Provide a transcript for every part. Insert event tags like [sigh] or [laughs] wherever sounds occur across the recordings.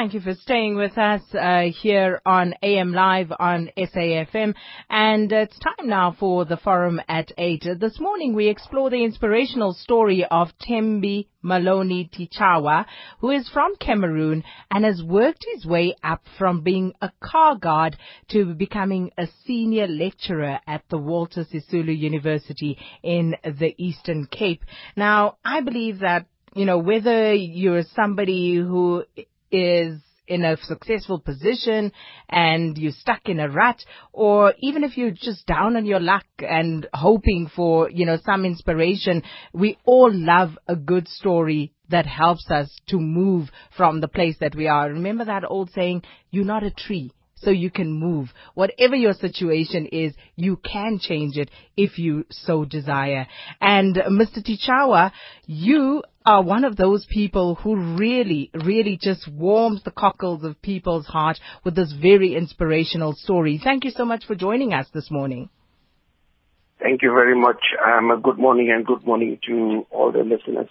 Thank you for staying with us uh, here on AM Live on SAFM. And it's time now for the forum at 8. This morning we explore the inspirational story of Tembi Maloney Tichaawa, who is from Cameroon and has worked his way up from being a car guard to becoming a senior lecturer at the Walter Sisulu University in the Eastern Cape. Now, I believe that you know, whether you're somebody who is in a successful position and you're stuck in a rut or even if you're just down on your luck and hoping for, you know, some inspiration, we all love a good story that helps us to move from the place that we are. Remember that old saying, you're not a tree so you can move. Whatever your situation is, you can change it if you so desire. And Mr. Tichaawa, you are one of those people who really, really just warms the cockles of people's heart with this very inspirational story. Thank you so much for joining us this morning. Thank you very much. Um, good morning and good morning to all the listeners.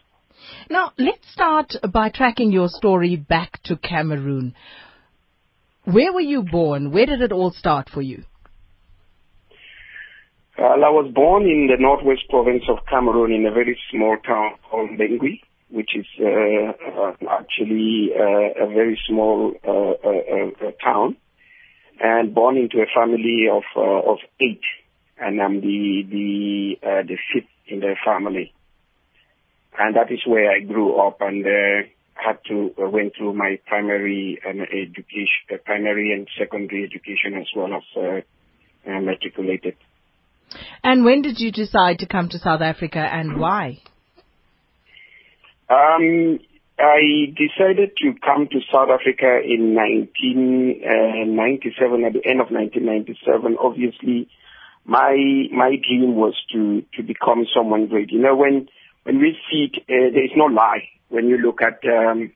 Now, let's start by tracking your story back to Cameroon. Where were you born? Where did it all start for you? Well, I was born in the northwest province of Cameroon in a very small town called Mbengwi, which is uh, uh, actually uh, a very small uh, uh, uh, town, and born into a family of of eight, and I'm the the the fifth in the family, and that is where I grew up and had to uh, went through my primary and education, uh, primary and secondary education as well as uh, uh, matriculated. And when did you decide to come to South Africa and why? Um, I decided to come to South Africa in 1997, uh, at the end of 1997. Obviously, my my dream was to to become someone great. You know, when when we see it, uh, there is no lie when you look at um,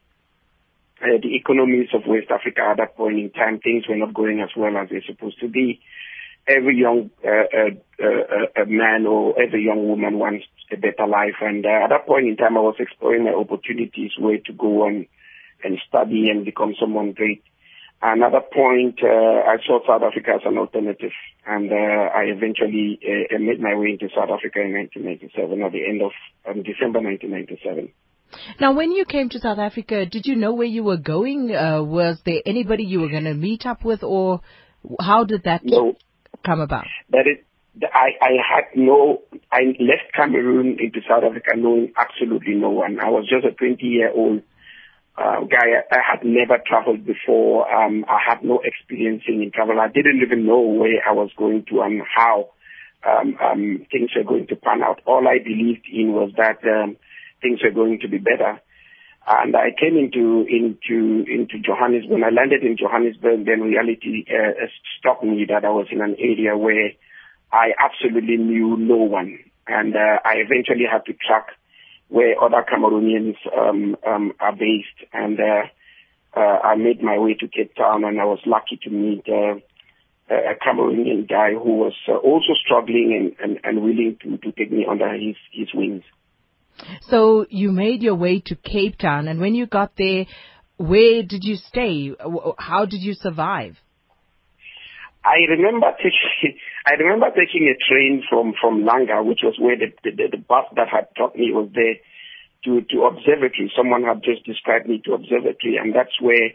uh, the economies of West Africa at that point in time, things were not going as well as they're supposed to be. Every young uh, uh, uh, uh man or every young woman wants a better life, and uh, at that point in time, I was exploring my opportunities where to go on and study and become someone great. Another point, I saw South Africa as an alternative, and I eventually made my way into South Africa in 1997 at the end of um, December 1997. Now, when you came to South Africa, did you know where you were going? Uh, was there anybody you were going to meet up with, or how did that no, come about? That is, I, I had no, I left Cameroon into South Africa knowing absolutely no one. I was just a 20 year old uh, guy. I had never traveled before. Um, I had no experience in travel. I didn't even know where I was going to and how um, um, things were going to pan out. All I believed in was that um, things were going to be better. And I came into into into Johannesburg. When I landed in Johannesburg, then reality uh, struck me that I was in an area where I absolutely knew no one, and uh, I eventually had to track where other Cameroonians um, um, are based, and uh, uh, I made my way to Cape Town, and I was lucky to meet uh, a Cameroonian guy who was uh, also struggling and, and, and willing to, to take me under his, his wings. So you made your way to Cape Town, and when you got there, where did you stay? How did you survive? I remember taking [laughs] I remember taking a train from from Langa, which was where the the, the bus that had taught me was there to to observatory. Someone had just described me to observatory, and that's where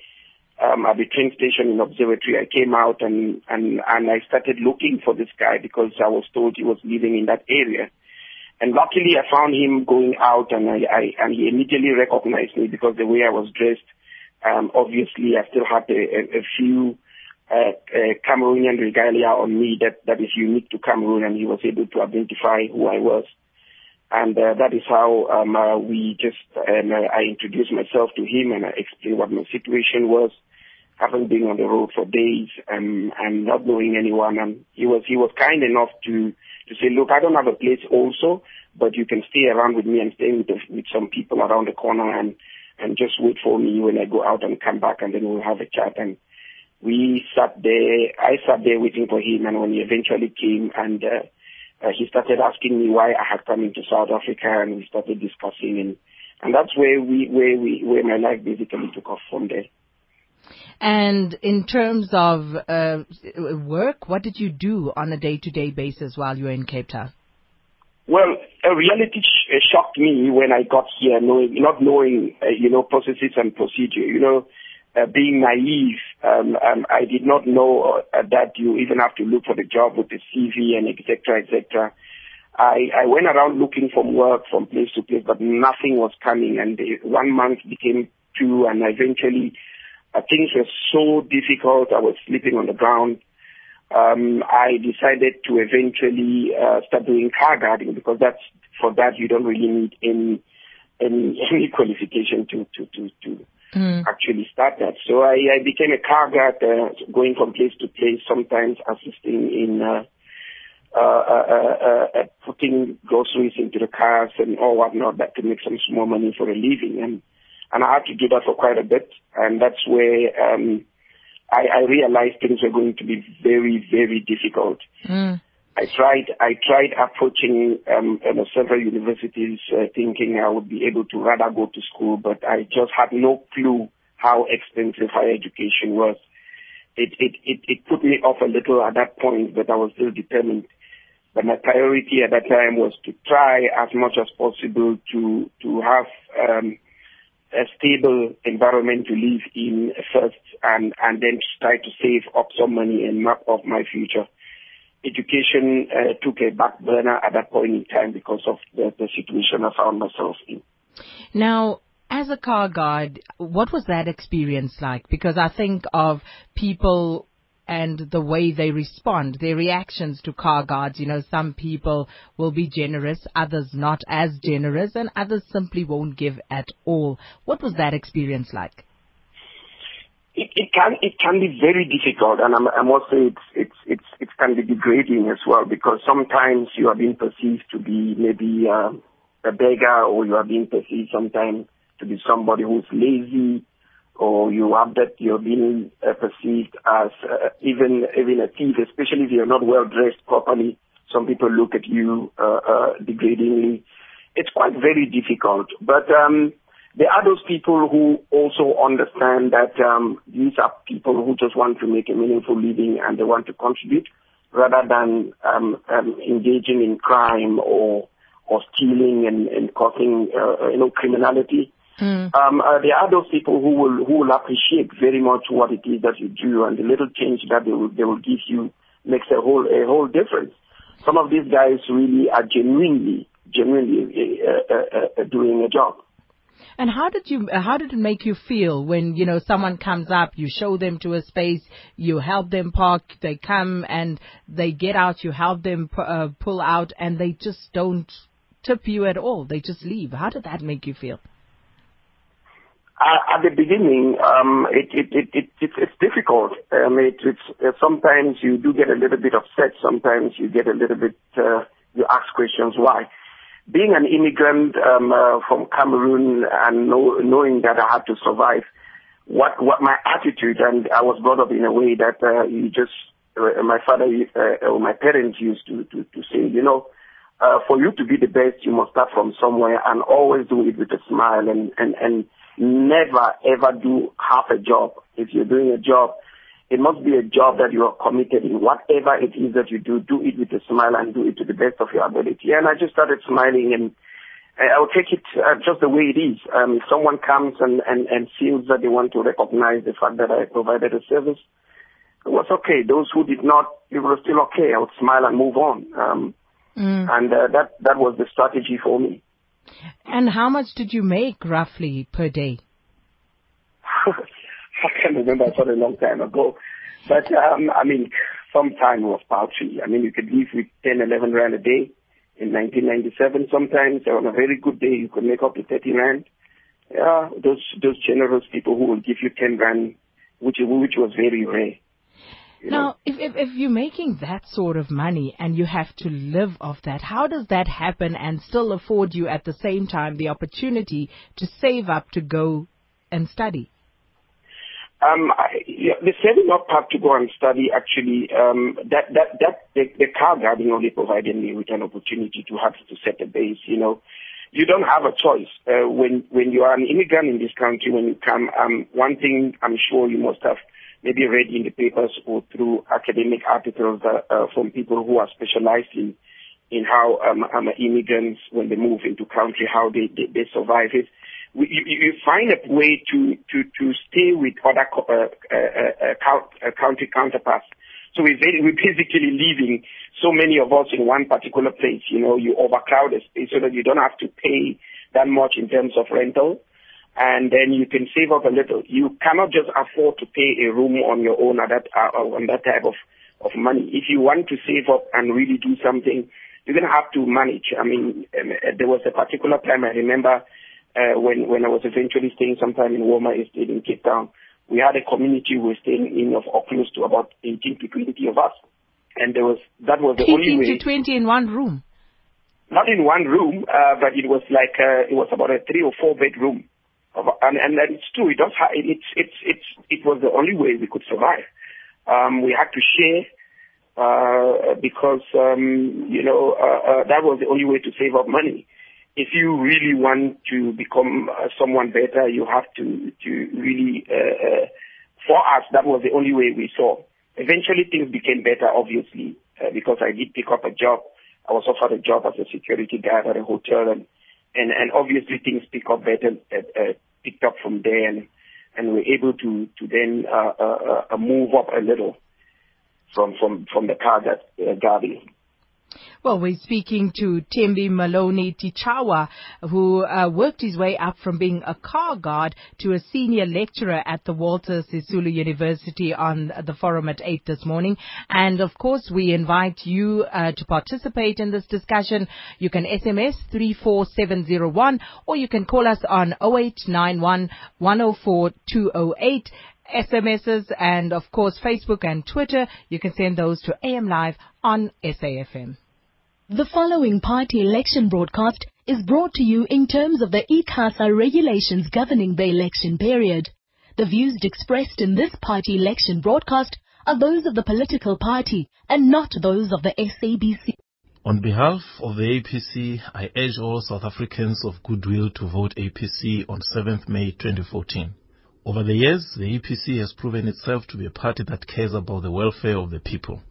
um, at the train station in observatory I came out and and and I started looking for this guy because I was told he was living in that area. And luckily, I found him going out, and I, I and he immediately recognized me because the way I was dressed. Um, obviously, I still had a, a, a few uh, uh, Cameroonian regalia on me that that is unique to Cameroon, and he was able to identify who I was. And uh, that is how um, uh, we just um, uh, I introduced myself to him and I explained what my situation was, having been on the road for days um, and not knowing anyone. And he was he was kind enough to to say, look, I don't have a place also, but you can stay around with me and stay with, the, with some people around the corner and, and just wait for me when I go out and come back and then we'll have a chat. And we sat there, I sat there waiting for him and when he eventually came and, uh, uh, he started asking me why I had come into South Africa, and we started discussing, and and that's where we where we where my life basically took off from there. And in terms of uh, work, what did you do on a day-to-day basis while you were in Cape Town? Well, a reality sh- uh, shocked me when I got here, knowing not knowing uh, you know processes and procedure. You know, uh, being naive, um, um, I did not know uh, that you even have to look for the job with the CV and etc. etc. I, I went around looking for work from place to place, but nothing was coming. And the, one month became two, and eventually uh, things were so difficult. I was sleeping on the ground. Um, I decided to eventually uh, start doing car guarding because that's for that you don't really need any any, [laughs] any qualification to to to to mm. actually start that. So I, I became a car guard, uh, going from place to place, sometimes assisting in uh, uh, uh, uh, uh, putting groceries into the cars and all whatnot that to make some small money for a living. And and I had to do that for quite a bit. And that's where um, I, I realized things were going to be very, very difficult. Mm. I tried, I tried approaching um, you know, several universities, uh, thinking I would be able to rather go to school, but I just had no clue how expensive higher education was. It, it, it, it put me off a little at that point, but I was still determined. But my priority at that time was to try as much as possible to to have um, a stable environment to live in first and, and then try to save up some money and map off my future. Education uh, took a back burner at that point in time because of the, the situation I found myself in. Now, as a car guard, what was that experience like? Because I think of people and the way they respond, their reactions to car guards. You know, some people will be generous, others not as generous, and others simply won't give at all. What was that experience like? It, it can it can be very difficult, and I'm, I must say it's it's it's it can be degrading as well because sometimes you are being perceived to be maybe uh, a beggar, or you are being perceived sometimes to be somebody who's lazy or you that you're being uh, perceived as uh, even even a thief, especially if you're not well dressed properly. Some people look at you uh, uh, degradingly. It's quite very difficult, but um, there are those people who also understand that um, these are people who just want to make a meaningful living and they want to contribute rather than um, um, engaging in crime or or stealing and, and causing uh, you know criminality. Mm. Um, uh, there are those people who will who will appreciate very much what it is that you do, and the little change that they will they will give you makes a whole a whole difference. Some of these guys really are genuinely genuinely uh, uh, uh, doing a job. And how did you how did it make you feel when you know someone comes up, you show them to a space, you help them park, they come and they get out, you help them uh, pull out, and they just don't tip you at all. They just leave. How did that make you feel? At the beginning, um, it, it, it, it, it's, it's difficult. Um, it, it's uh, sometimes you do get a little bit upset. Sometimes you get a little bit, uh, you ask questions why. Being an immigrant um, uh, from Cameroon and know, knowing that I had to survive, what what my attitude and I was brought up in a way that uh, you just uh, my father uh, or my parents used to to, to say, you know, uh, for you to be the best, you must start from somewhere and always do it with a smile and and and never ever do half a job. If you're doing a job, it must be a job that you are committed in. Whatever it is that you do, do it with a smile and do it to the best of your ability. And I just started smiling and I will take it uh, just the way it is. Um, if someone comes and, and, and feels that they want to recognize the fact that I provided a service, it was okay. Those who did not, it was still okay. I would smile and move on. Um, mm. And uh, that, that was the strategy for me. And how much did you make roughly per day? [laughs] I can't remember. It's a long time ago. But, um, I mean, sometime was paltry. I mean, you could live with 10, 11 rand a day. In 1997, sometimes on a very good day, you could make up to 30 rand. Yeah, those those generous people who will give you 10 rand, which which was very rare. Now, if, if, if you're making that sort of money and you have to live off that, how does that happen and still afford you at the same time the opportunity to save up to go and study? Um, I, yeah, the setting up part to go and study actually, um, that, that, that, the, the car guarding only provided me with an opportunity to have to set a base, you know. You don't have a choice. Uh, when, when you are an immigrant in this country, when you come, um, one thing I'm sure you must have maybe read in the papers or through academic articles uh, uh, from people who are specialized in, in how um, um, immigrants, when they move into country, how they, they, they survive it you, you find a way to, to, to stay with other uh, uh, uh, country counterparts. So we we're basically leaving so many of us in one particular place. You know, you overcrowd a space so that you don't have to pay that much in terms of rental. And then you can save up a little. You cannot just afford to pay a room on your own at that, uh, on that type of, of money. If you want to save up and really do something, you're going to have to manage. I mean, um, there was a particular time I remember uh, when when I was eventually staying sometime in Woma Estate in Cape Town, we had a community we were staying in of close to about 18 to 20 of us, and there was that was the only way. 18 to 20 in one room. Not in one room, uh, but it was like uh, it was about a three or four bedroom, of, and and it's true. It. Ha- it's it's it's it was the only way we could survive. Um, we had to share uh, because um, you know uh, uh, that was the only way to save up money if you really want to become uh, someone better, you have to to really. Uh, uh, for us, that was the only way we saw. Eventually, things became better, obviously, uh, because I did pick up a job. I was offered a job as a security guard at a hotel, and and, and obviously things pick up better, uh, uh, picked up from there, and and we're able to to then uh, uh, uh, move up a little from from from the car that uh, guarding. Well, we're speaking to Tembi Maloney Tichaawa, who uh, worked his way up from being a car guard to a senior lecturer at the Walter Sisulu University on the forum at 8 this morning. And of course, we invite you uh, to participate in this discussion. You can SMS 34701 or you can call us on 0891 104 208. SMSs and of course Facebook and Twitter. You can send those to AM Live on SAFM. The following party election broadcast is brought to you in terms of the ICASA regulations governing the election period. The views expressed in this party election broadcast are those of the political party and not those of the SABC. On behalf of the APC, I urge all South Africans of goodwill to vote APC on 7th May 2014. Over the years, the APC has proven itself to be a party that cares about the welfare of the people.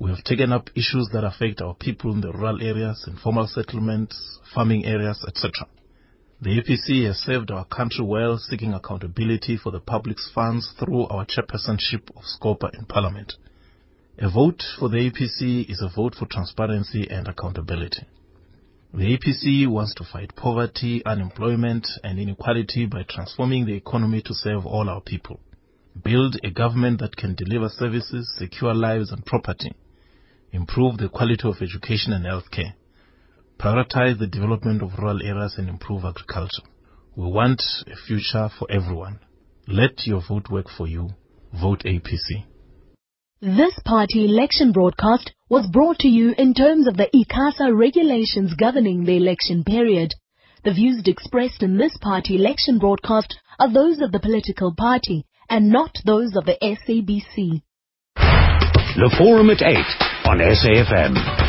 We have taken up issues that affect our people in the rural areas, informal settlements, farming areas, etc. The APC has served our country well, seeking accountability for the public's funds through our chairpersonship of SCOPA in Parliament. A vote for the APC is a vote for transparency and accountability. The APC wants to fight poverty, unemployment, and inequality by transforming the economy to serve all our people. Build a government that can deliver services, secure lives and property. Improve the quality of education and healthcare. Prioritize the development of rural areas and improve agriculture. We want a future for everyone. Let your vote work for you. Vote APC. This party election broadcast was brought to you in terms of the ICASA regulations governing the election period. The views expressed in this party election broadcast are those of the political party and not those of the SABC. The Forum at 8 on SAFM.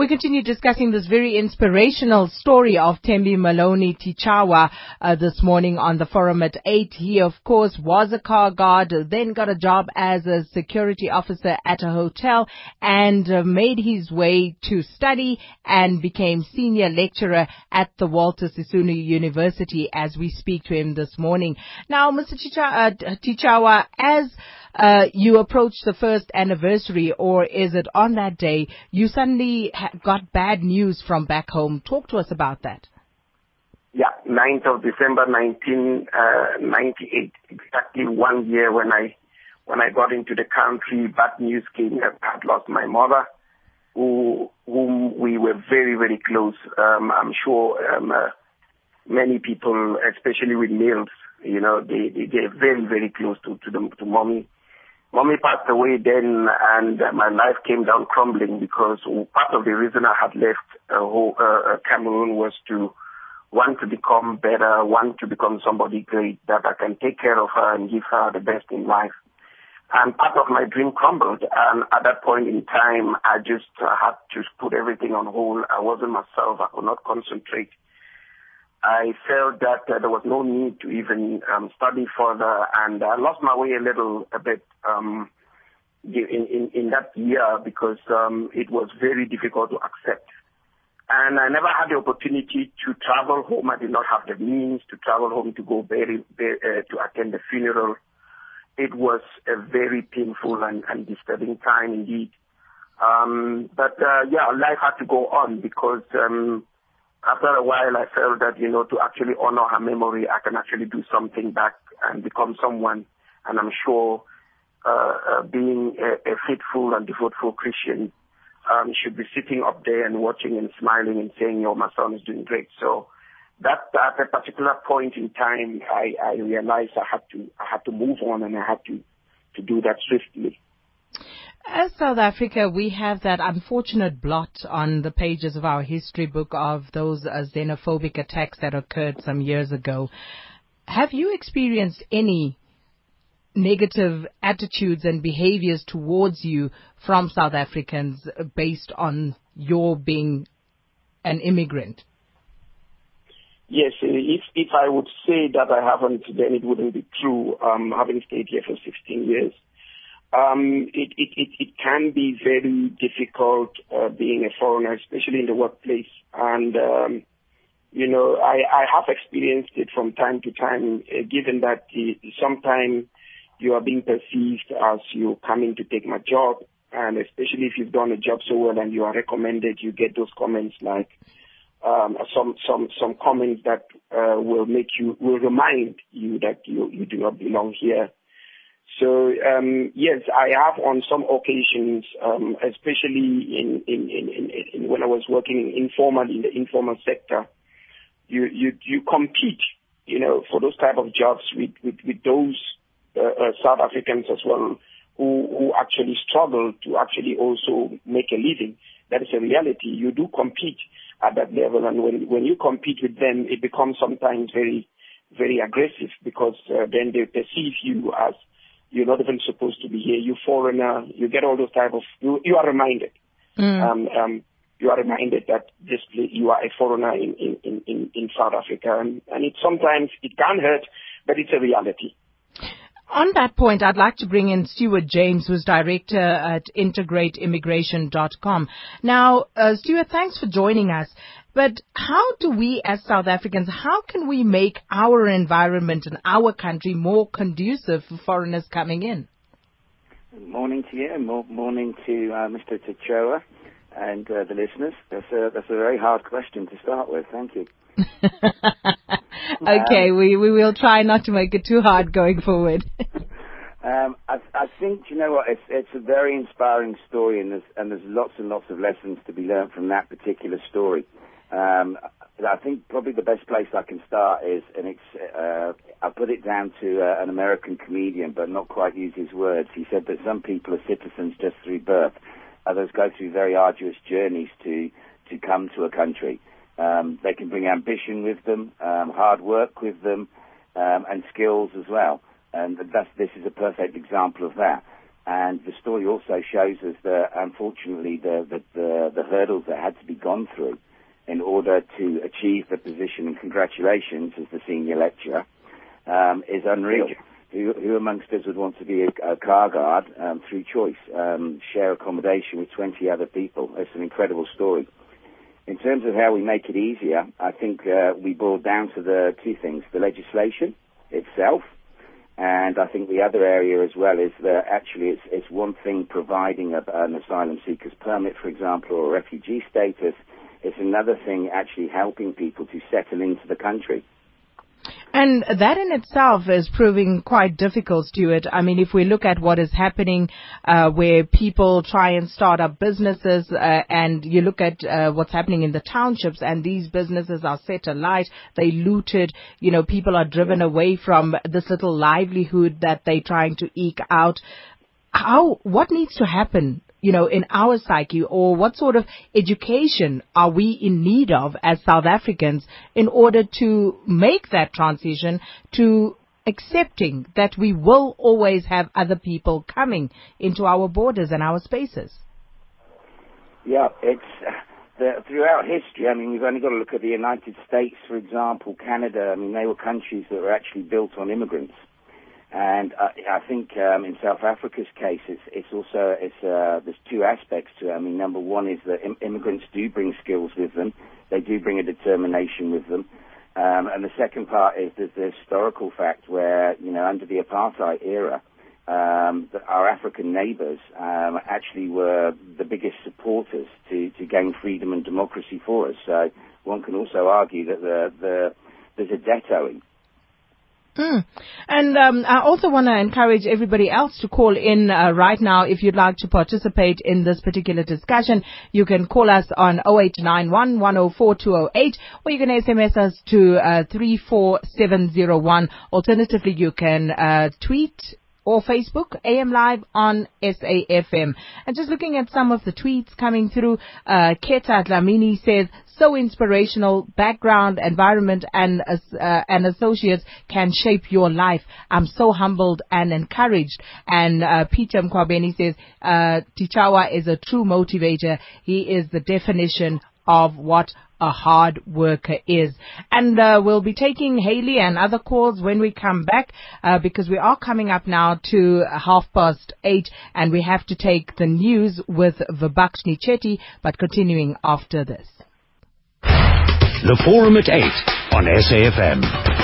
We continue discussing this very inspirational story of Tembi Maloney Tichaawa uh, this morning on the forum at 8. He, of course, was a car guard, then got a job as a security officer at a hotel and uh, made his way to study and became senior lecturer at the Walter Sisulu University as we speak to him this morning. Now, Mr. uh, Tichaawa, as uh, you approach the first anniversary, or is it on that day you suddenly ha- got bad news from back home? Talk to us about that. Yeah, 9th of December 1998, uh, exactly one year when I when I got into the country, bad news came. I had lost my mother, who whom we were very very close. Um, I'm sure um, uh, many people, especially with males, you know, they they they're very very close to to the to mommy. Mommy passed away then, and uh, my life came down crumbling because part of the reason I had left uh, uh, Cameroon was to want to become better, want to become somebody great, that I can take care of her and give her the best in life. And part of my dream crumbled. And at that point in time, I just uh, had to put everything on hold. I wasn't myself. I could not concentrate. I felt that uh, there was no need to even um, study further, and I lost my way a little, a bit um, in, in, in that year because um, it was very difficult to accept. And I never had the opportunity to travel home. I did not have the means to travel home to go bury, bury uh, to attend the funeral it was a very painful and, and disturbing time indeed. Um, but uh, yeah, life had to go on because um, after a while I felt that, you know, to actually honor her memory, I can actually do something back and become someone. And I'm sure uh, uh, being a, a faithful and devoutful Christian um, should be sitting up there and watching and smiling and saying, "Oh, my son is doing great." So that at a particular point in time, I, I realized I had to I had to move on and I had to to do that swiftly. As South Africa, we have that unfortunate blot on the pages of our history book of those uh, xenophobic attacks that occurred some years ago. Have you experienced any negative attitudes and behaviors towards you from South Africans based on your being an immigrant? Yes, uh, if if I would say that I haven't, then it wouldn't be true. Um, having stayed here for 16 years, um, it, it it it can be very difficult uh, being a foreigner, especially in the workplace. And um, you know, I I have experienced it from time to time. Uh, given that uh, sometimes you are being perceived as you coming to take my job, and especially if you've done a job so well and you are recommended, you get those comments like um, some some some comments that uh, will make you will remind you that you you do not belong here. So um, yes, I have on some occasions, um, especially in, in, in, in, when I was working informally in the informal sector, you you you compete, you know, for those type of jobs with with, with those uh, uh, South Africans as well who who actually struggle to actually also make a living. That is a reality. You do compete at that level. And when, when you compete with them, it becomes sometimes very, very aggressive because uh, then they perceive you as you're not even supposed to be here. You foreigner. You get all those type of. You, you are reminded. Mm. Um, um, you are reminded that this you are a foreigner in in in, in South Africa, and, and it sometimes it can hurt, but it's a reality. On that point, I'd like to bring in Stuart James, who's director at intergateimmigration.com. Now, uh, Stuart, thanks for joining us. But how do we as South Africans, how can we make our environment and our country more conducive for foreigners coming in? Morning to you, morning to uh, Mr. Tichaawa and uh, the listeners. That's a, that's a very hard question to start with. Thank you. [laughs] okay, um, we, we will try not to make it too hard going forward. [laughs] um, I, I think you know what it's it's a very inspiring story, and there's and there's lots and lots of lessons to be learned from that particular story. Um, I think probably the best place I can start is, and it's, uh, I put it down to uh, an American comedian, but not quite use his words. He said that some people are citizens just through birth, others go through very arduous journeys to to come to a country. Um, they can bring ambition with them, um, hard work with them, um, and skills as well. And this is a perfect example of that. And the story also shows us that, unfortunately, the, the, the, the hurdles that had to be gone through in order to achieve the position, and congratulations as the senior lecturer, um, is unreal. Who, who, amongst us would want to be a, a car guard um, through choice, um, share accommodation with 20 other people? It's an incredible story. In terms of how we make it easier, I think uh, we boil down to the two things: the legislation itself, and I think the other area as well is that actually it's, it's one thing providing a, an asylum seeker's permit, for example, or refugee status. It's another thing actually helping people to settle into the country. And that in itself is proving quite difficult, Stuart. I mean, if we look at what is happening, uh, where people try and start up businesses, uh, and you look at uh, what's happening in the townships, and these businesses are set alight, they looted, you know, people are driven away from this little livelihood that they're trying to eke out. How, what needs to happen you know, in our psyche or what sort of education are we in need of as South Africans in order to make that transition to accepting that we will always have other people coming into our borders and our spaces? Yeah, it's the, throughout history. I mean, we've only got to look at the United States, for example, Canada. I mean, they were countries that were actually built on immigrants. And uh, I think um, in South Africa's case, it's, it's also it's uh, there's two aspects to it. I mean, number one is that Im- immigrants do bring skills with them; they do bring a determination with them. Um, and the second part is there's the historical fact where you know under the apartheid era, um, our African neighbours um, actually were the biggest supporters to, to gain freedom and democracy for us. So one can also argue that the, the there's a debt owing Mm. And um, I also want to encourage everybody else to call in uh, right now if you'd like to participate in this particular discussion. You can call us on 0891 104 208 or you can SMS us to uh, 34701. Alternatively, you can uh, tweet or Facebook, AM Live on SAFM. And just looking at some of the tweets coming through, uh, Keta Dlamini says, so inspirational, background, environment, and, uh, and associates can shape your life. I'm so humbled and encouraged. And, uh, Peter Mkwabeni says, uh, Tichaawa is a true motivator. He is the definition of what a hard worker is. And uh, we'll be taking Haley and other calls when we come back uh, because we are coming up now to half past eight and we have to take the news with Vibakshni Chetty, but continuing after this. The Forum at 8 on SAFM.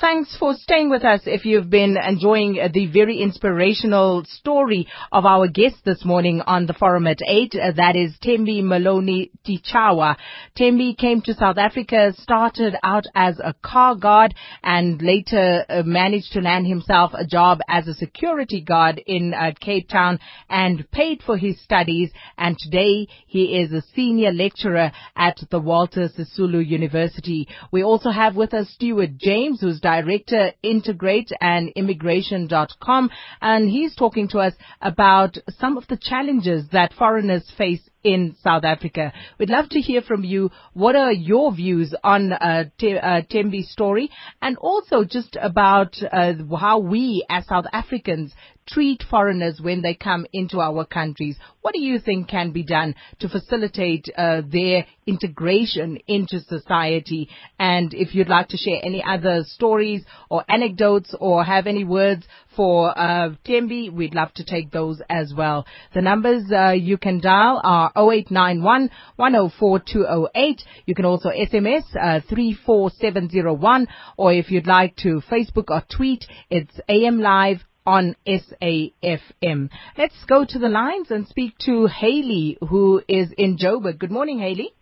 Thanks for staying with us if you've been enjoying the very inspirational story of our guest this morning on the forum at 8. Uh, that is Tembi Maloney Tichaawa. Tembi came to South Africa, started out as a car guard and later uh, managed to land himself a job as a security guard in uh, Cape Town and paid for his studies. And today he is a senior lecturer at the Walter Sisulu University. We also have with us Stuart James, who's director, Intergate and immigration.com. And he's talking to us about some of the challenges that foreigners face in South Africa. We'd love to hear from you. What are your views on uh, T- uh, Tembi's story and also just about uh, how we as South Africans treat foreigners when they come into our countries? What do you think can be done to facilitate uh, their integration into society? And if you'd like to share any other stories or anecdotes or have any words for uh, Tembi, we'd love to take those as well. The numbers uh, you can dial are 0891 104 208. You can also SMS uh, 34701 or if you'd like to Facebook or tweet, it's AM Live on SAFM. Let's go to the lines and speak to Haley, who is in Joburg. Good morning, Haley.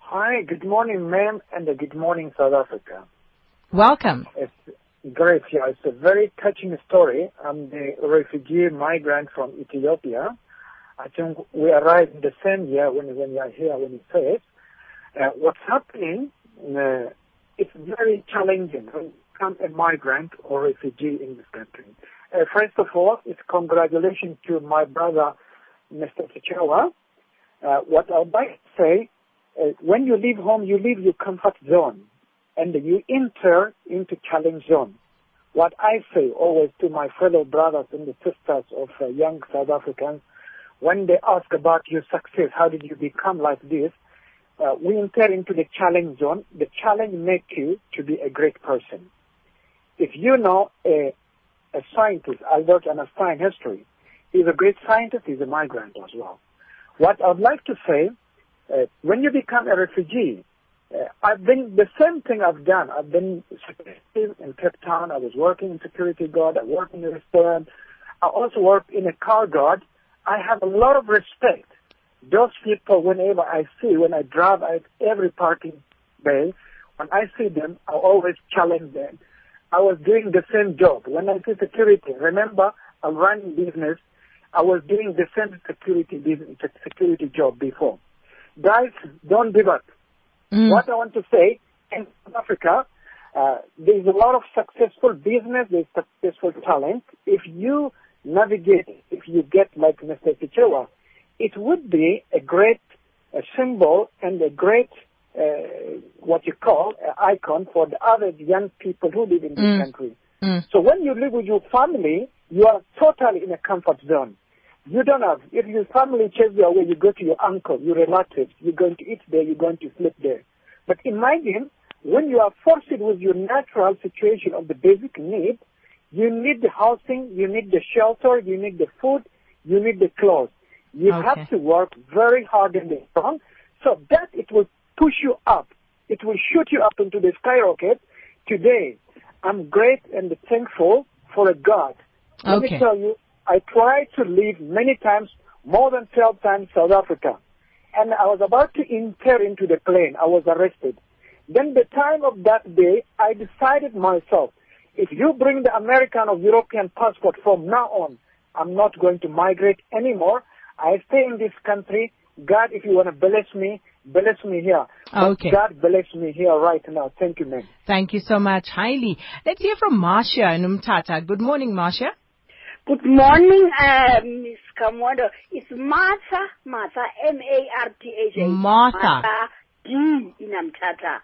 Hi, good morning, ma'am, and good morning, South Africa. Welcome. It's great. Yeah, it's a very touching story. I'm the refugee migrant from Ethiopia. I think we arrived in the same year when, when you are here, when you say it. Uh, what's happening, uh, it's very challenging become a migrant or refugee in this country. Uh, first of all, it's congratulations to my brother, Mr. Tichaawa. Uh, what I'd like to say, uh, when you leave home, you leave your comfort zone and you enter into challenge zone. What I say always to my fellow brothers and sisters of uh, young South Africans, when they ask about your success, how did you become like this? Uh, we enter into the challenge zone. The challenge makes you to be a great person. If you know a, a scientist, Albert Einstein history, he's a great scientist, he's a migrant as well. What I'd like to say, uh, when you become a refugee, uh, I've been the same thing I've done. I've been in Cape Town. I was working in security guard. I worked in a restaurant. I also worked in a car guard. I have a lot of respect. Those people, whenever I see, when I drive at every parking bay, when I see them, I always challenge them. I was doing the same job. When I did security, remember, I'm running business. I was doing the same security business, security job before. Guys, don't give up. Mm. What I want to say, in South Africa, uh, there's a lot of successful business, there's successful talent. If you navigate if you get like Mr. Pichewa, it would be a great uh, symbol and a great uh, what you call uh, icon for the other young people who live in this Mm. country. Mm. So when you live with your family, you are totally in a comfort zone. You don't have, if your family chases you away, you go to your uncle, your relatives, you're going to eat there, you're going to sleep there. But imagine when you are forced with your natural situation of the basic need, you need the housing, you need the shelter, you need the food, you need the clothes. You Okay. have to work very hard and strong so that it will push you up. It will shoot you up into the skyrocket. Today, I'm great and thankful for a God. Let Okay. me tell you, I tried to leave many times, more than 12 times South Africa. And I was about to enter into the plane. I was arrested. Then the time of that day, I decided myself, if you bring the American or European passport from now on, I'm not going to migrate anymore. I stay in this country. God, if you want to bless me, bless me here. Okay. God bless me here right now. Thank you, man. Thank you so much, Haley. Let's hear from Marcia in Umtata. Good morning, Marcia. Good morning, uh, Miss Kamwendo. It's Martha, Martha, M-A-R-T-H-A. Martha. Martha D in Umtata.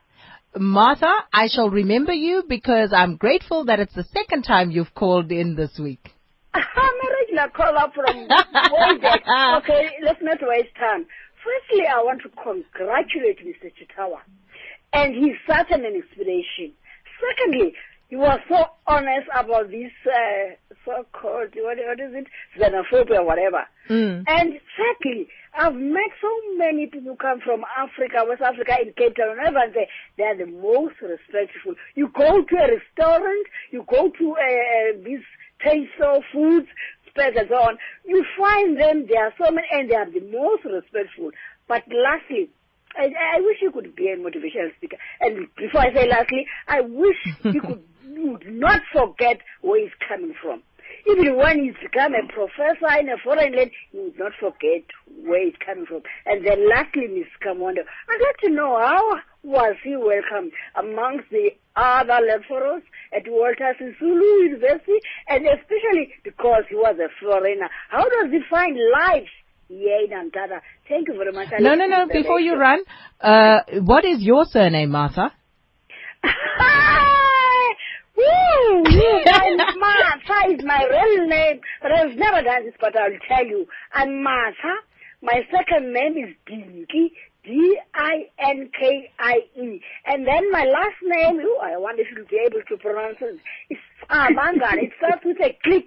Martha, I shall remember you because I'm grateful that it's the second time you've called in this week. [laughs] I'm a regular caller from way [laughs] back. Okay, let's not waste time. Firstly, I want to congratulate Mr. Chitawa. And he's such an inspiration. Secondly, he was so honest about this uh, so-called, what, what is it, xenophobia, whatever. Mm. And thirdly, I've met so many people who come from Africa, West Africa, in Cape Town, and everyone say they are the most respectful. You go to a restaurant, you go to uh, these taste of foods, spares and so on, you find them, there are so many, and they are the most respectful. But lastly, I, I wish you could be a motivational speaker. And before I say lastly, I wish [laughs] you could would not forget where he's coming from. Even when he's become a professor in a foreign land, he would not forget where he's coming from. And then lastly, Miss Kamwendo, I'd like to know how was he welcomed amongst the other lecturers at Walter Sisulu University, and especially because he was a foreigner. How does he find life here in Umtata? Thank you very much. I No, no, no. Before you run, uh, what is your surname, Martha? [laughs] Woo! I'm [laughs] Martha is my real name, but I've never done this, but I'll tell you. I'm Martha. My second name is Dinky, D-I-N-K-I-E. And then my last name, ooh, I wonder if you'll be able to pronounce it. It's Amangan. it starts with a click.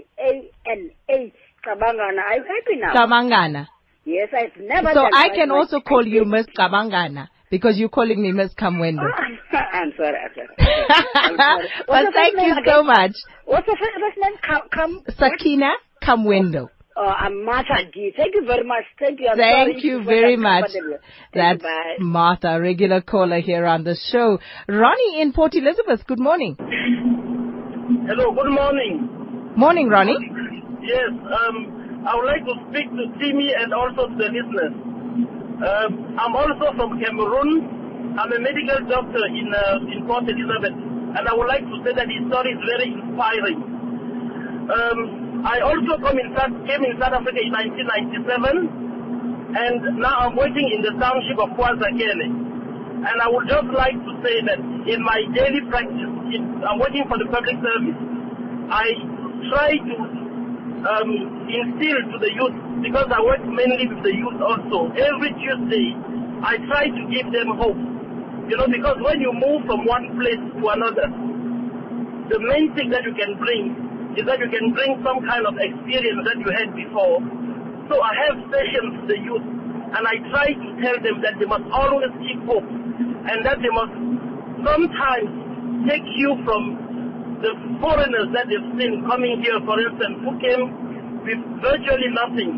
C-A-B-A-N-G-A-N-A. Cabangana. Are you happy now? Cabangana. yes, I've never So I can also call you. Miss Cabangana because you're calling me Miss Kamwendo. [laughs] I'm sorry, I'm sorry. [laughs] I'm sorry. But thank you name so much. What's your first first name? Come, come. Sakina Kamwendo. Oh, I'm Martha D. Thank you very much. Thank you. I'm sorry Thank you very that much. comfortable. Thank That's you, bye. Martha, regular caller here on the show. Ronnie in Port Elizabeth. Good morning. Hello, good morning. Morning, Ronnie. Yes, um, I would like to speak to Timmy and also to the listeners. Um, I'm also from Cameroon. I'm a medical doctor in uh, in Port Elizabeth, and I would like to say that his story is very inspiring. Um, I also come in came in South Africa in 1997, and now I'm working in the township of KwaZakhele. And I would just like to say that in my daily practice, in, I'm working for the public service. I try to um, instill to the youth, because I work mainly with the youth also. Every Tuesday, I try to give them hope. You know, because when you move from one place to another, the main thing that you can bring is that you can bring some kind of experience that you had before. So I have sessions with the youth, and I try to tell them that they must always keep hope, and that they must sometimes take you from the foreigners that they've seen coming here, for instance, who came with virtually nothing,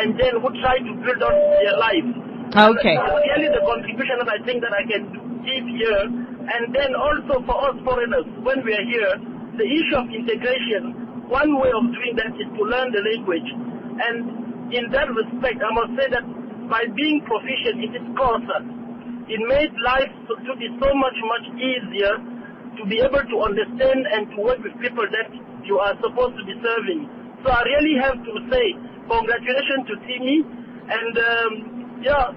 and then who try to build on their life. Okay. That's really the contribution that I think that I can give here. And then also for us foreigners, when we are here, the issue of integration, one way of doing that is to learn the language. And in that respect, I must say that by being proficient in this course, it made life to, to be so much, much easier to be able to understand and to work with people that you are supposed to be serving. So I really have to say congratulations to Timmy, and um, yeah,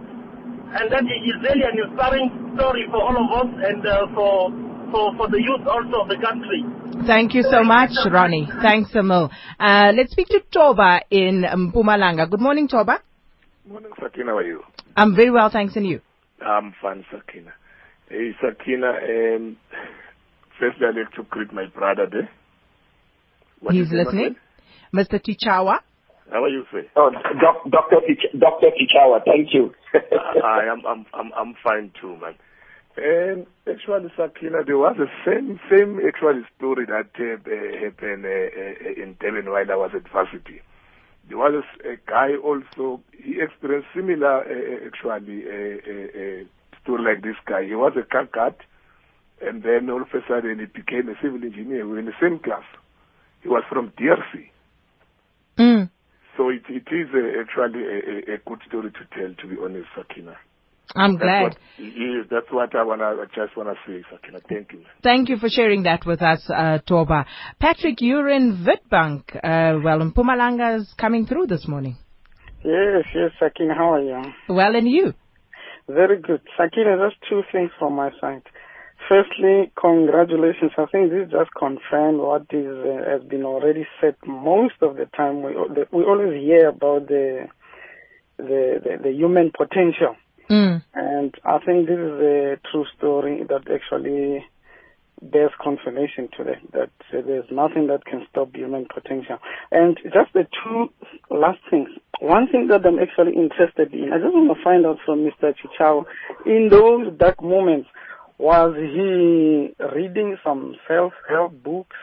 and that is really an inspiring story for all of us and uh, for, for for the youth also of the country. Thank you so much, Ronnie. Thanks, Emil. Uh, let's speak to Toba in Mpumalanga. Good morning, Toba. Morning, Sakina. How are you? I'm very well, thanks, and you? I'm fine, Sakina. Hey, Sakina. Um, firstly, I'd like to greet my brother there. What He's listening. Mr. Tichaawa. How are you, sir? Oh, doc, Dr. Tich- Dr. Tichaawa, thank you. [laughs] I am. I'm. I'm. I'm fine too, man. And actually, Sakina, there was the same same actual story that uh, uh, happened uh, uh, in Durban while I was at varsity. There was a, a guy also. He experienced similar uh, actually uh, uh, uh, story like this guy. He was a car guard, and then all of a sudden he became a civil engineer. We were in the same class. He was from DRC. Mm. So it, it is uh, actually a, a, a good story to tell, to be honest, Sakina. I'm That's glad. What, yeah, that's what I wanna. I just wanna say, Sakina. Thank you. Thank you for sharing that with us, uh, Toba. Patrick, you're in Witbank. Uh, well, Mpumalanga is coming through this morning. Yes, yes, Sakina, how are you? Well, and you? Very good. Sakina, just two things from my side. Firstly, congratulations. I think this just confirmed what is uh, has been already said most of the time. We the, we always hear about the the the, the human potential, Mm. and I think this is a true story that actually bears confirmation today that uh, there's nothing that can stop human potential. And just the two last things. One thing that I'm actually interested in, I just want to find out from Mr. Chichao, in those dark moments, was he reading some self-help books,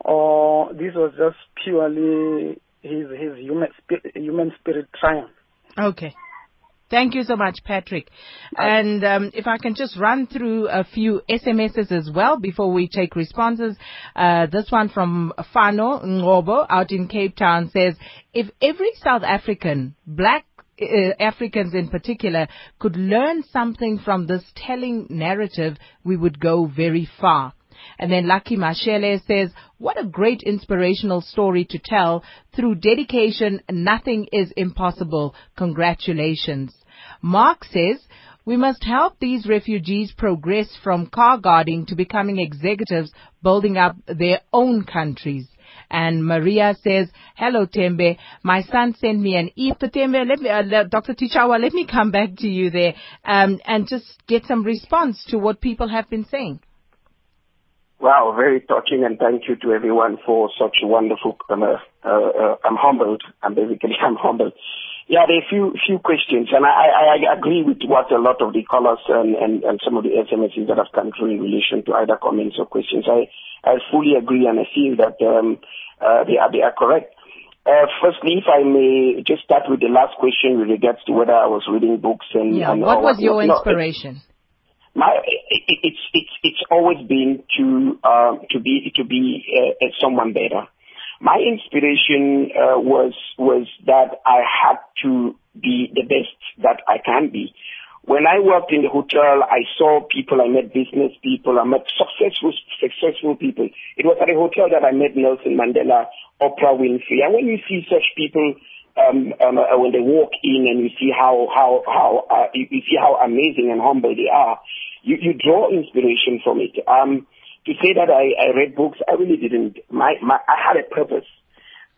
or this was just purely his his human spirit, human spirit triumph? Okay. Thank you so much, Patrick. And um, if I can just run through a few SMSs as well before we take responses. Uh, this one from Fano Ngobo out in Cape Town says, if every South African, black uh, Africans in particular, could learn something from this telling narrative, we would go very far. And then Lucky Mashele says, what a great inspirational story to tell. Through dedication, nothing is impossible. Congratulations. Mark says, we must help these refugees progress from car guarding to becoming executives building up their own countries. And Maria says, hello Tembi, my son sent me an email. Tembi, let me, uh, Dr. Tichaawa, let me come back to you there um, and just get some response to what people have been saying. Wow, very touching, and thank you to everyone for such wonderful. Um, uh, uh, I'm humbled. I'm basically [laughs] I'm humbled. Yeah, there are a few few questions, and I, I, agree with what a lot of the callers and, and, and some of the SMSs that have come through in relation to either comments or questions. I I fully agree, and I feel that um, uh, they are they are correct. Uh, firstly, if I may just start with the last question with regards to whether I was reading books and, Yeah, and what was your no, inspiration? my it, it- it's it's it's always been to uh, to be to be uh, someone better. My inspiration uh, was was that I had to be the best that I can be. When I worked in the hotel, I saw people, I met business people, I met successful successful people. It was at a hotel that I met Nelson Mandela, Oprah Winfrey, and when you see such people um, um, uh, when they walk in and you see how how how uh, you, you see how amazing and humble they are, you, you draw inspiration from it. Um, to say that I, I read books, I really didn't. My, my I had a purpose,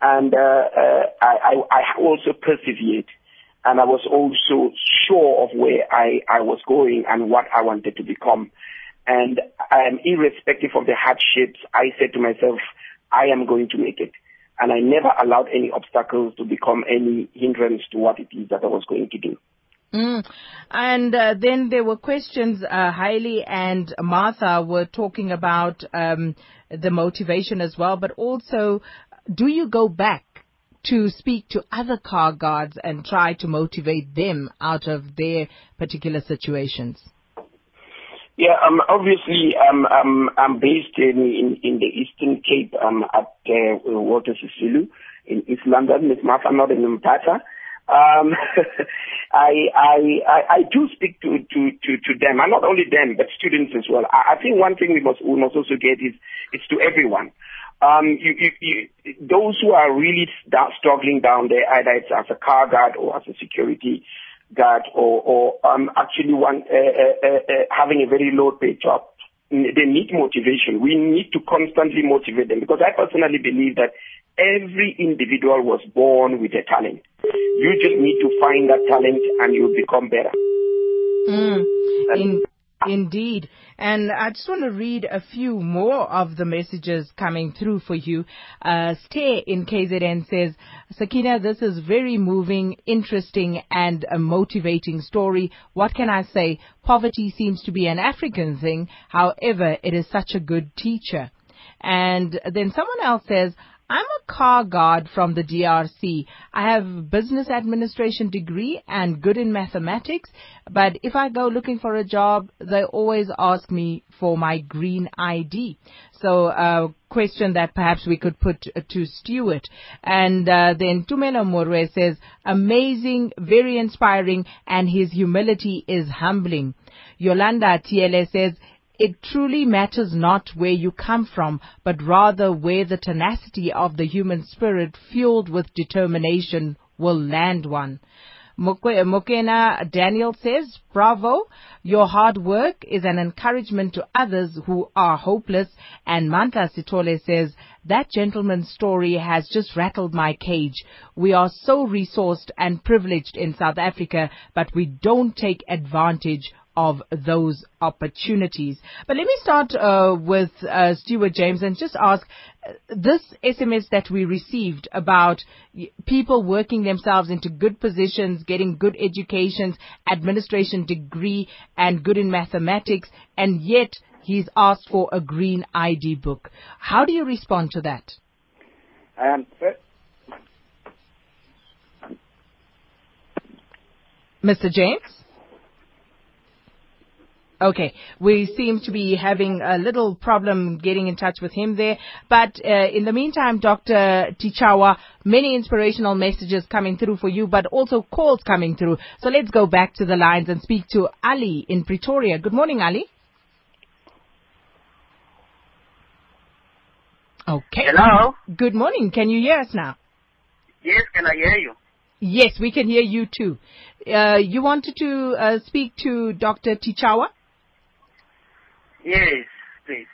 and uh, uh, I, I I also persevered, and I was also sure of where I I was going and what I wanted to become. And um, irrespective of the hardships, I said to myself, I am going to make it and I never allowed any obstacles to become any hindrance to what it is that I was going to do. Mm. And uh, then there were questions. Uh, and Martha were talking about um, the motivation as well, but also, do you go back to speak to other car guards and try to motivate them out of their particular situations? Yeah, um, obviously, um, um, I'm based in, in, in the Eastern Cape um, at uh, Walter Sisulu in East London, Miss Martha, not in Umtata. Um, [laughs] I, I, I, I do speak to, to, to, to them, and not only them, but students as well. I, I think one thing we must, we must also get is, it's to everyone. Um, you, you, you, those who are really st- struggling down there, either it's as a car guard or as a security guard or, or um, actually one, uh, uh, uh, uh having a very low paid job, they need motivation. We need to constantly motivate them because I personally believe that every individual was born with a talent. You just need to find that talent and you'll become better. Mm. In, indeed. And I just want to read a few more of the messages coming through for you. Uh, Stay in KZN says, Sakina, this is very moving, interesting, and a motivating story. What can I say? Poverty seems to be an African thing. However, it is such a good teacher. And then someone else says, I'm a car guard from the DRC. I have business administration degree and good in mathematics, but if I go looking for a job, they always ask me for my green ID. So a question that perhaps we could put to Stuart. And uh, then Tumelo Morwe says, amazing, very inspiring, and his humility is humbling. Yolanda TLS says, it truly matters not where you come from, but rather where the tenacity of the human spirit fueled with determination will land one. Mokena Daniel says, bravo, your hard work is an encouragement to others who are hopeless. And Mantla Sitole says, that gentleman's story has just rattled my cage. We are so resourced and privileged in South Africa, but we don't take advantage of those opportunities. But let me start uh, with uh, Stuart James and just ask uh, this SMS that we received about people working themselves into good positions, getting good educations, administration degree, and good in mathematics, and yet he's asked for a green ID book. How do you respond to that? Um, Mr. James? Okay, we seem to be having a little problem getting in touch with him there. But uh, in the meantime, Dr. Tichaawa, many inspirational messages coming through for you, but also calls coming through. So let's go back to the lines and speak to Ali in Pretoria. Good morning, Ali. Okay. Hello. Good morning. Can you hear us now? Yes, can I hear you? Yes, we can hear you too. Uh, you wanted to uh, speak to Dr. Tichaawa? Yes, please.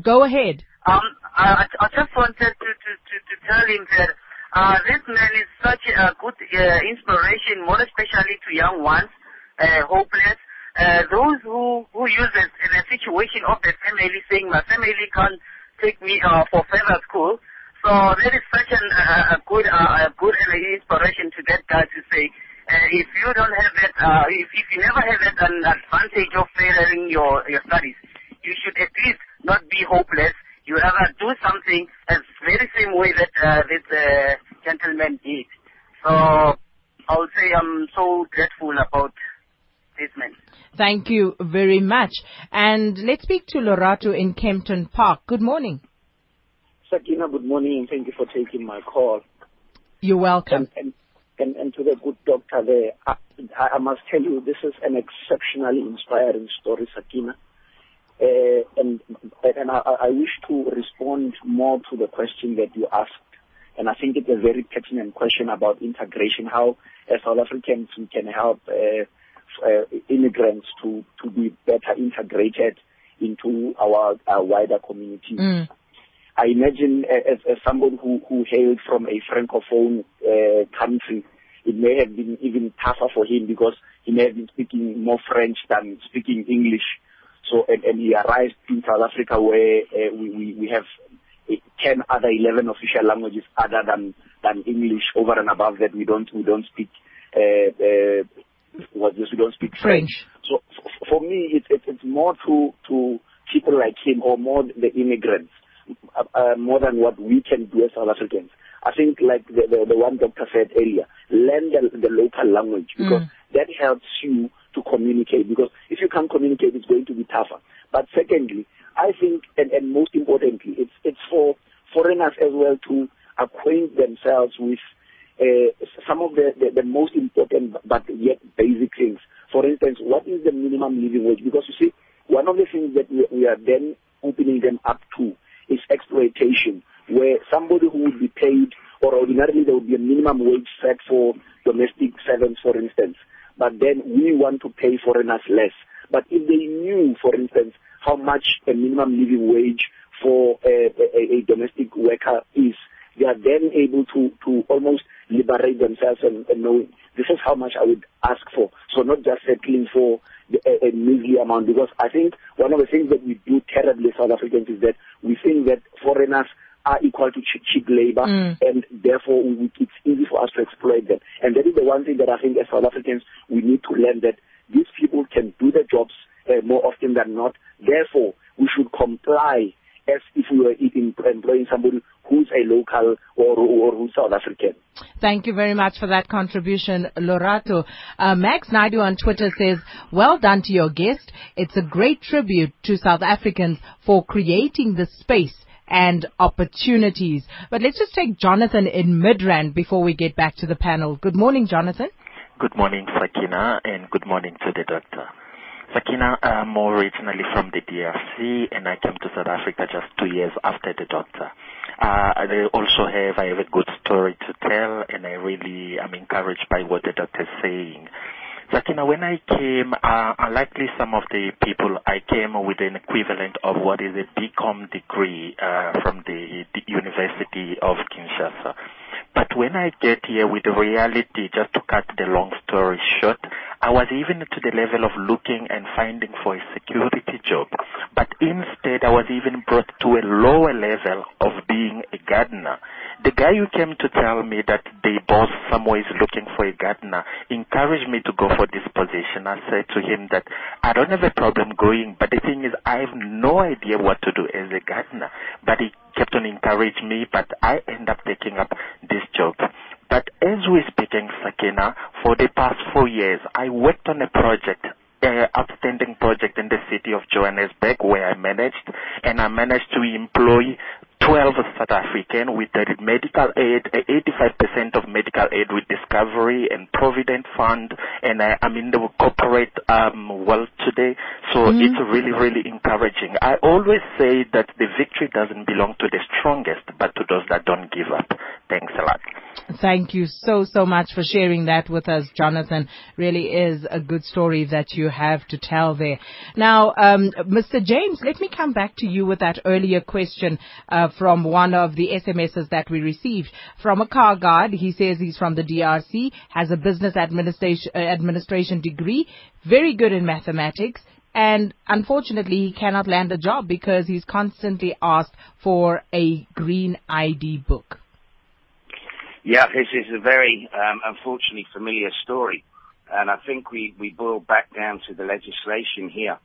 Go ahead. Um, I, I just wanted to, to, to, to tell him that uh, this man is such a good uh, inspiration, more especially to young ones, uh, hopeless, uh, those who, who use it in a situation of the family saying, my family can't take me uh, for further school. So that is such an, uh, a good, uh, a good inspiration to that guy to say, uh, if you don't have that, uh, if, if you never have that an advantage of failing your, your studies, you should at least not be hopeless. You rather do something as very same way that uh, this uh, gentleman did. So I would say I'm so grateful about this man. Thank you very much. And let's speak to Lorato in Kempton Park. Good morning. Sakina, good morning and thank you for taking my call. You're welcome. And, and and, and to the good doctor there, I, I must tell you, this is an exceptionally inspiring story, Sakina. Uh, and and I, I wish to respond more to the question that you asked. And I think it's a very pertinent question about integration, how as South Africans we can help uh, uh, immigrants to, to be better integrated into our, our wider community. Mm. I imagine as, as someone who, who hailed from a francophone uh, country, it may have been even tougher for him because he may have been speaking more French than speaking English. So, and, and he arrived in South Africa where uh, we, we, we have 10 other 11 official languages other than, than English over and above that we don't, we don't speak, uh, uh, what this, we don't speak French. French. So f- for me, it, it, it's more to, to people like him or more the immigrants, uh, uh, more than what we can do as South Africans. I think like the, the, the one doctor said earlier, learn the, the local language because mm. that helps you to communicate because if you can't communicate, it's going to be tougher. But secondly, I think, and, and most importantly, it's, it's for foreigners as well to acquaint themselves with uh, some of the, the, the most important but yet basic things. For instance, what is the minimum living wage? Because you see, one of the things that we, we are then opening them up to is exploitation, where somebody who would be paid, or ordinarily there would be a minimum wage set for domestic servants, for instance, but then we want to pay foreigners less. But if they knew, for instance, how much a minimum living wage for a, a, a domestic worker is, they are then able to, to almost liberate themselves and, and know this is how much I would ask for. So not just settling for the, a, a measly amount because I think one of the things that we do terribly South Africans is that we think that foreigners are equal to cheap, cheap labor Mm. and therefore we, it's easy for us to exploit them. And that is the one thing that I think as South Africans we need to learn that these people can do the jobs uh, more often than not. Therefore, we should comply as if we were in- employing somebody who's a local or, or who's South African. Thank you very much for that contribution, Lorato. Uh, Max Naidu on Twitter says, well done to your guest. It's a great tribute to South Africans for creating the space and opportunities. But let's just take Jonathan in Midrand before we get back to the panel. Good morning, Jonathan. Good morning, Sakina, and good morning to the doctor. Sakina, I'm originally from the DRC, and I came to South Africa just two years after the doctor. Uh, I also have I have a good story to tell, and I really am encouraged by what the doctor is saying. Sakina, when I came, uh, unlikely some of the people, I came with an equivalent of what is a BCom degree uh, from the, the University of Kinshasa. But when I get here with reality, just to cut the long story short, I was even to the level of looking and finding for a security job. But instead, I was even brought to a lower level of being a gardener. The guy who came to tell me that the boss somewhere is looking for a gardener encouraged me to go for this position. I said to him that I don't have a problem going, but the thing is I have no idea what to do as a gardener. But he kept on encouraging me, but I end up taking up this job. But as we're speaking, Sakina, for the past four years, I worked on a project uh, outstanding project in the city of Johannesburg where I managed, and I managed to employ 12 South African with the medical aid, uh, 85% of medical aid with Discovery and Provident Fund, and I, I'm in the corporate um, world today, so Mhm. it's really, really encouraging. I always say that the victory doesn't belong to the strongest, but to those that don't give up. Thanks a lot. Thank you so, so much for sharing that with us, Jonathan. Really is a good story that you have to tell there. Now, um, Mr. James, let me come back to you with that earlier question uh, from one of the SMSs that we received. From a car guard, he says he's from the DRC, has a business administration, uh, administration degree, very good in mathematics, and unfortunately he cannot land a job because he's constantly asked for a green ID book. Yeah, this is a very um, unfortunately familiar story, and I think we we boil back down to the legislation here.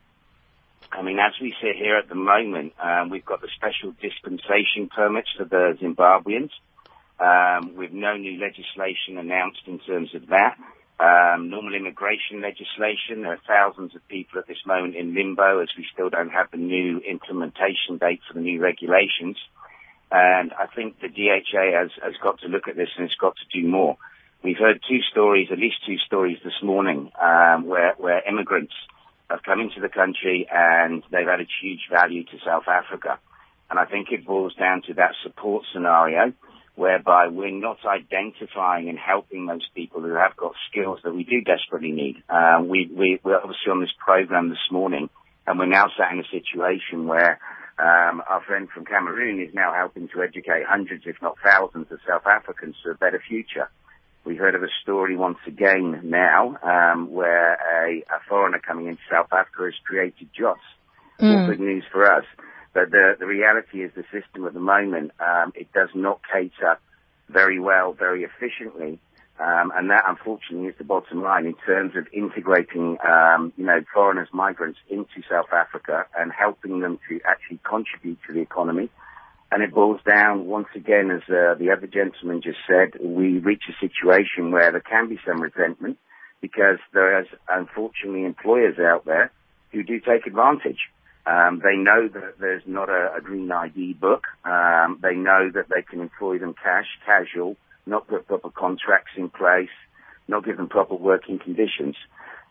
I mean, as we sit here at the moment, um, we've got the special dispensation permits for the Zimbabweans, um, with no new legislation announced in terms of that. Um, normal immigration legislation, there are thousands of people at this moment in limbo as we still don't have the new implementation date for the new regulations. And I think the DHA has, has got to look at this and it's got to do more. We've heard two stories, at least two stories this morning, um, where, where immigrants have come into the country and they've added huge value to South Africa. And I think it boils down to that support scenario whereby we're not identifying and helping those people who have got skills that we do desperately need. Um, we, we, we're obviously on this program this morning and we're now sat in a situation where um, our friend from Cameroon is now helping to educate hundreds, if not thousands, of South Africans to a better future. We heard of a story once again now um, where a, a foreigner coming into South Africa has created jobs. All Mm. good news for us. But the, the reality is the system at the moment, um, it does not cater very well, very efficiently. Um, and that unfortunately is the bottom line in terms of integrating, um, you know, foreigners, migrants into South Africa and helping them to actually contribute to the economy. And it boils down, once again, as uh, the other gentleman just said, we reach a situation where there can be some resentment because there is unfortunately employers out there who do take advantage. Um, they know that there's not a, a green ID book. Um, they know that they can employ them cash, casual, not put proper contracts in place, not given proper working conditions.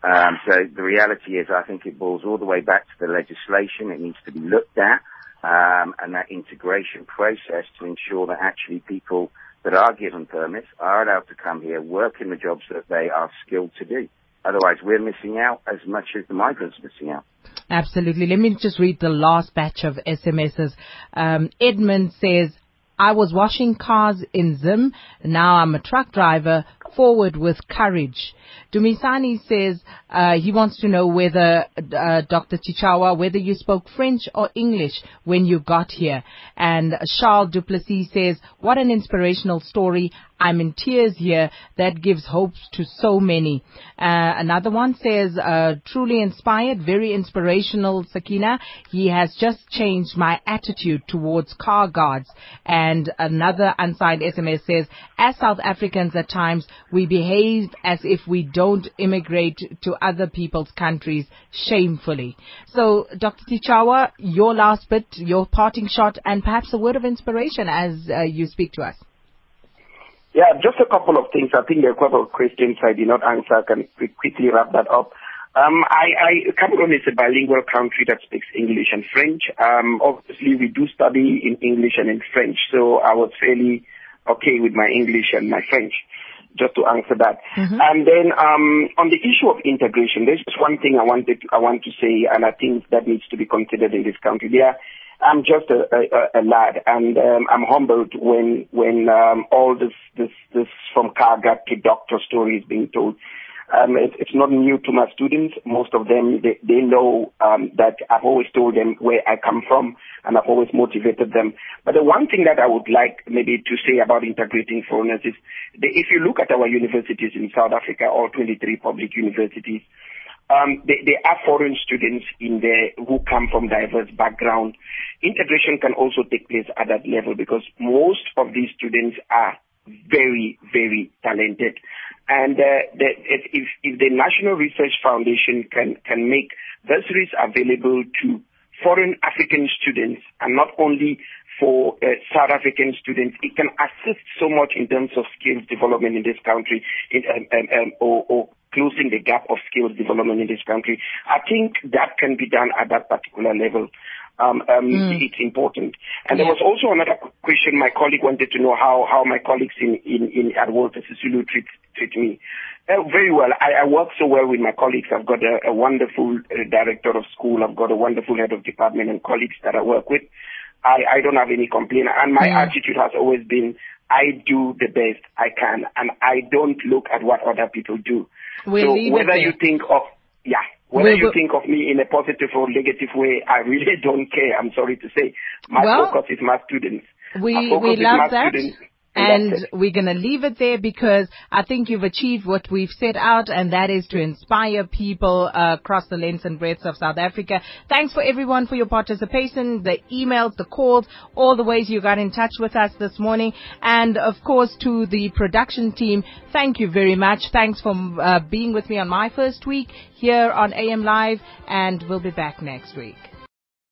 Um, so the reality is, I think it boils all the way back to the legislation. It needs to be looked at, um, and that integration process to ensure that actually people that are given permits are allowed to come here, work in the jobs that they are skilled to do. Otherwise, we're missing out as much as the migrants are missing out. Absolutely. Let me just read the last batch of SMSs. Um, Edmund says, I was washing cars in Zim. Now I'm a truck driver. Forward with courage. Dumisani says uh, he wants to know whether uh, Dr. Chichawa, whether you spoke French or English when you got here. And Charles Duplessis says, what an inspirational story. I'm in tears here. That gives hope to so many. Uh, another one says, uh, truly inspired, very inspirational, Sakina. He has just changed my attitude towards car guards. And another unsigned SMS says, as South Africans at times, we behave as if we don't immigrate to other people's countries shamefully. So, Dr. Tichaawa, your last bit, your parting shot, and perhaps a word of inspiration as uh, you speak to us. Yeah, just a couple of things. I think there are a couple of questions I did not answer. I can quickly wrap that up. Um, I, I, Cameroon is a bilingual country that speaks English and French. Um, obviously, we do study in English and in French, so I was fairly okay with my English and my French, just to answer that. Mhm. And then um, on the issue of integration, there's just one thing I wanted I want to say, and I think that needs to be considered in this country. There, I'm just a, a, a lad, and um, I'm humbled when when um, all this this this from Kaga to doctor story is being told. Um, it, it's not new to my students. Most of them, they, they know um, that I've always told them where I come from, and I've always motivated them. But the one thing that I would like maybe to say about integrating foreigners is, that if you look at our universities in South Africa, all 23 public universities, um, are foreign students in there who come from diverse background. Integration can also take place at that level because most of these students are very, very talented. And uh, the, if, if, the National Research Foundation can, can make bursaries available to foreign African students and not only for uh, South African students, it can assist so much in terms of skills development in this country in, um, um, um, or, or closing the gap of skills development in this country. I think that can be done at that particular level. Um, um, It's important. And there was also another question my colleague wanted to know how, how my colleagues in, in, in at Walter Sisulu treat, treat me. Uh, very well. I, I work so well with my colleagues. I've got a, a wonderful uh, director of school. I've got a wonderful head of department and colleagues that I work with. I, I don't have any complaint. And my attitude has always been, I do the best I can, and I don't look at what other people do. We'll so whether you think of, yeah, whether We'll you think of me in a positive or negative way, I really [laughs] don't care. I'm sorry to say. My Well, focus is my students. We we love my that. students. And we're going to leave it there because I think you've achieved what we've set out, and that is to inspire people uh, across the lengths and breadths of South Africa. Thanks for everyone for your participation, the emails, the calls, all the ways you got in touch with us this morning. And of course, to the production team, thank you very much. Thanks for uh, being with me on my first week here on AM Live, and we'll be back next week.